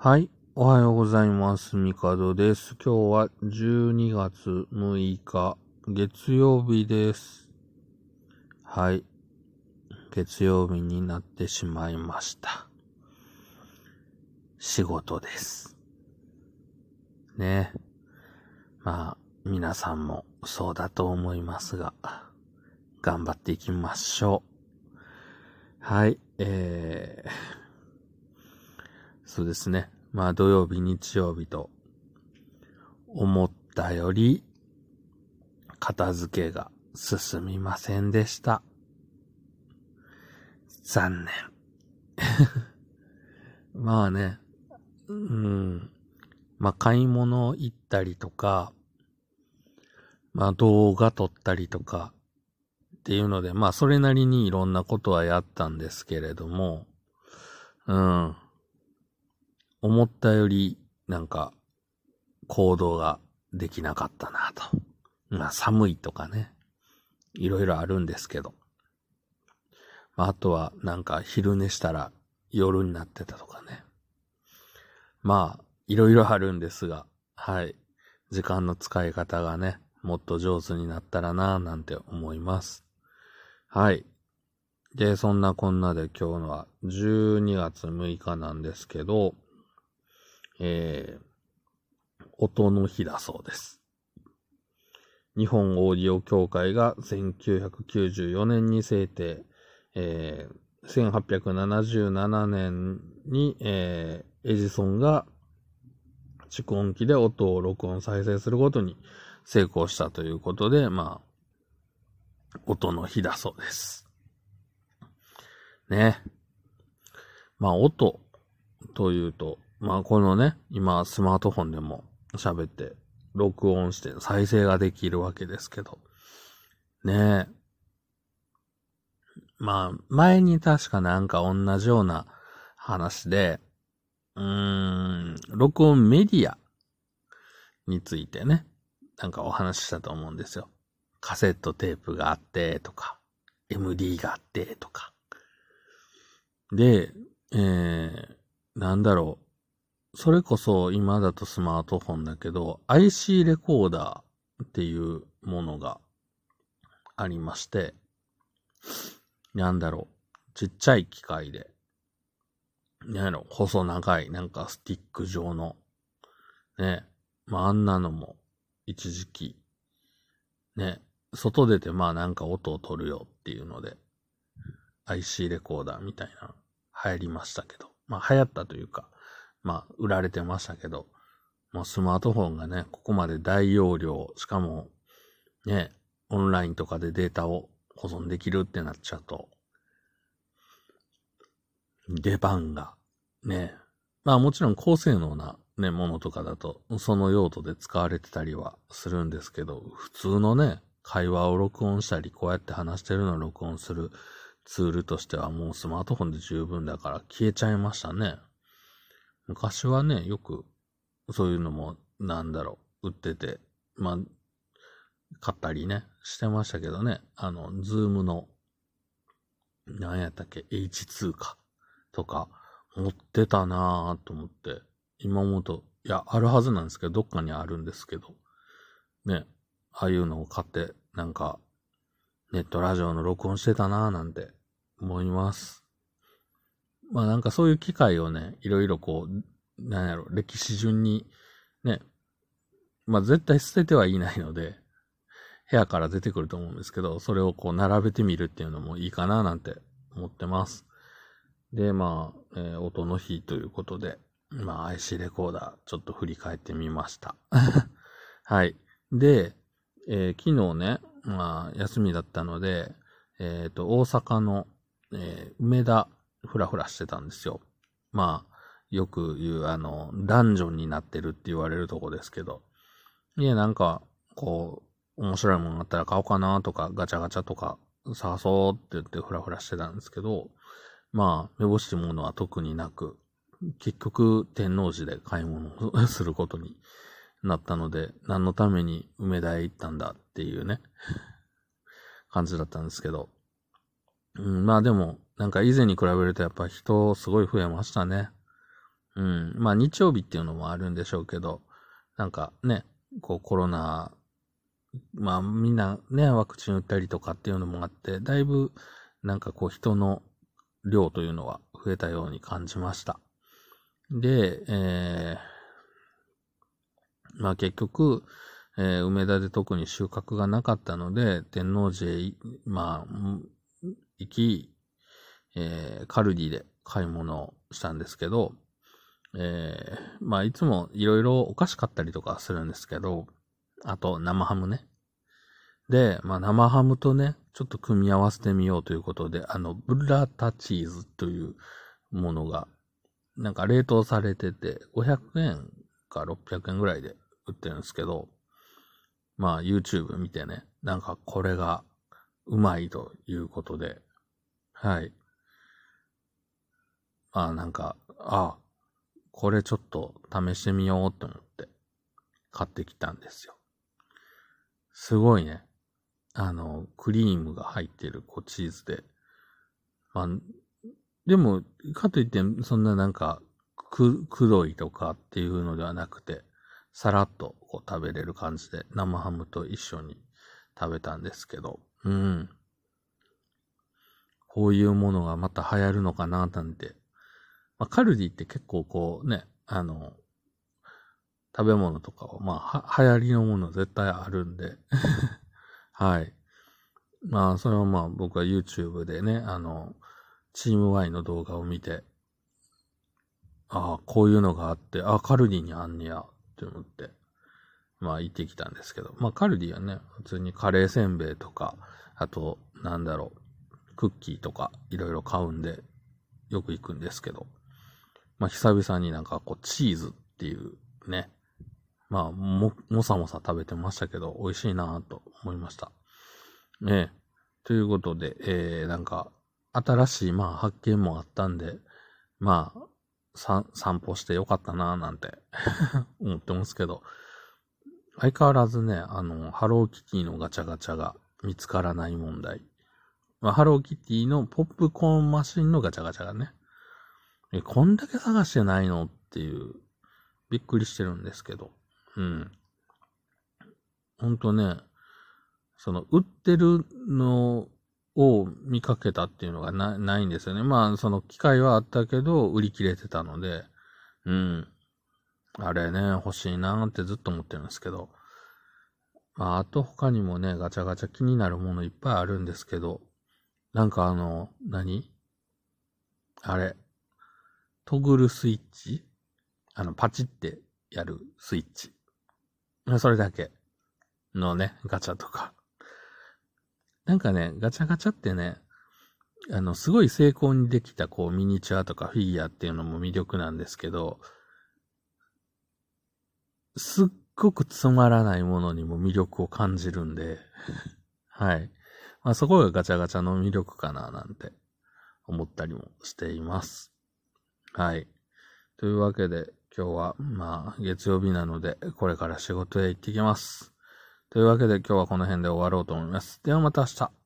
はい。おはようございます。ミカドです。今日は12月6日、月曜日です。はい。月曜日になってしまいました。仕事です。ね。まあ、皆さんもそうだと思いますが、頑張っていきましょう。はい。えー、そうですね。まあ土曜日、日曜日と、思ったより、片付けが進みませんでした。残念。まあね、うん。まあ買い物行ったりとか、まあ動画撮ったりとか、っていうので、まあそれなりにいろんなことはやったんですけれども、うん。思ったより、なんか、行動ができなかったなと。まあ、寒いとかね。いろいろあるんですけど。まあ、あとは、なんか、昼寝したら夜になってたとかね。まあ、いろいろあるんですが、はい。時間の使い方がね、もっと上手になったらなぁなんて思います。はい。で、そんなこんなで今日のは12月6日なんですけど、えー、音の日だそうです。日本オーディオ協会が1994年に制定、えー、1877年に、えー、エジソンが蓄音機で音を録音再生することに成功したということで、まあ、音の日だそうです。ね。まあ、音というと、まあこのね、今スマートフォンでも喋って、録音して再生ができるわけですけど。ねえ。まあ前に確かなんか同じような話で、うーん、録音メディアについてね、なんかお話ししたと思うんですよ。カセットテープがあってとか、MD があってとか。で、えー、なんだろう。それこそ今だとスマートフォンだけど、IC レコーダーっていうものがありまして、なんだろう、ちっちゃい機械で、なんやろ、細長い、なんかスティック状の、ね、まああんなのも一時期、ね、外出てまあなんか音を取るよっていうので、IC レコーダーみたいな流行りましたけど、まあ流行ったというか、まあ、売られてましたけど、もうスマートフォンがね、ここまで大容量、しかも、ね、オンラインとかでデータを保存できるってなっちゃうと、出番が、ね、まあもちろん高性能なね、ものとかだと、その用途で使われてたりはするんですけど、普通のね、会話を録音したり、こうやって話してるのを録音するツールとしてはもうスマートフォンで十分だから消えちゃいましたね。昔はね、よく、そういうのも、なんだろう、売ってて、まあ、買ったりね、してましたけどね、あの、ズームの、何やったっけ、H2 か、とか、持ってたなぁと思って、今思うと、いや、あるはずなんですけど、どっかにあるんですけど、ね、ああいうのを買って、なんか、ネットラジオの録音してたなぁなんて思います。まあなんかそういう機会をね、いろいろこう、なんやろ、歴史順に、ね、まあ絶対捨ててはいないので、部屋から出てくると思うんですけど、それをこう並べてみるっていうのもいいかななんて思ってます。で、まあ、えー音の日ということで、まあ IC レコーダーちょっと振り返ってみました。はい。で、えー昨日ね、まあ休みだったので、えっ、と、大阪の、えー梅田ふらふらしてたんですよ。まあ、よく言う、あの、ダンジョンになってるって言われるとこですけど。いや、なんか、こう、面白いものがあったら買おうかなとか、ガチャガチャとか探そうって言ってふらふらしてたんですけど、まあ、めぼしいものは特になく、結局、天王寺で買い物をすることになったので、何のために梅田へ行ったんだっていうね、感じだったんですけど。うん、まあでも、なんか以前に比べるとやっぱ人すごい増えましたね。うん。まあ日曜日っていうのもあるんでしょうけど、なんかね、こうコロナ、まあみんなね、ワクチン打ったりとかっていうのもあって、だいぶなんかこう人の量というのは増えたように感じました。で、えー、まあ結局、えー、梅田で特に収穫がなかったので、天王寺へ、まあ、行き、えー、カルディで買い物をしたんですけど、えー、まあいつもいろいろお菓子買ったりとかするんですけど、あと生ハムね。で、まあ生ハムとね、ちょっと組み合わせてみようということで、あの、ブラタチーズというものが、なんか冷凍されてて、500円か600円ぐらいで売ってるんですけど、まあ YouTube 見てね、なんかこれがうまいということで、はい。まあなんか、ああ、これちょっと試してみようと思って買ってきたんですよ。すごいね。あの、クリームが入ってるこうチーズで。まあ、でも、かといって、そんななんか、く、くどいとかっていうのではなくて、さらっとこう食べれる感じで、生ハムと一緒に食べたんですけど、うん。こういうものがまた流行るのかな、なんてまあ、カルディって結構こうね、あの、食べ物とかは、まあ、は、流行りのもの絶対あるんで。はい。まあ、それはまあ、僕は YouTube でね、あの、チーム Y の動画を見て、ああ、こういうのがあって、ああ、カルディにあんねや、って思って、まあ、行ってきたんですけど、まあ、カルディはね、普通にカレーせんべいとか、あと、なんだろう、クッキーとか、いろいろ買うんで、よく行くんですけど、まあ、久々になんかこう、チーズっていうね、まあ、も、もさもさ食べてましたけど、美味しいなと思いました。ねということで、えー、なんか、新しい、まあ、発見もあったんで、まあ、散歩してよかったななんて 思ってますけど、相変わらずね、あの、ハローキティのガチャガチャが見つからない問題。まあ、ハローキティのポップコーンマシンのガチャガチャがね、え、こんだけ探してないの？っていう、びっくりしてるんですけど。うん。ほんとね、その、売ってるのを見かけたっていうのがなないんですよね。まあ、その機会はあったけど、売り切れてたので、うん。あれね、欲しいなーってずっと思ってるんですけど。まあ、あと他にもね、ガチャガチャ気になるものいっぱいあるんですけど、なんかあの、何？あれ、トグルスイッチ？あの、パチってやるスイッチ。それだけのね、ガチャとか。なんかね、ガチャガチャってね、あの、すごい成功にできた、こう、ミニチュアとかフィギュアっていうのも魅力なんですけど、すっごくつまらないものにも魅力を感じるんで、はい。まあ、そこがガチャガチャの魅力かな、なんて思ったりもしています。はい。というわけで、今日は、まあ、月曜日なので、これから仕事へ行ってきます。というわけで、今日はこの辺で終わろうと思います。ではまた明日。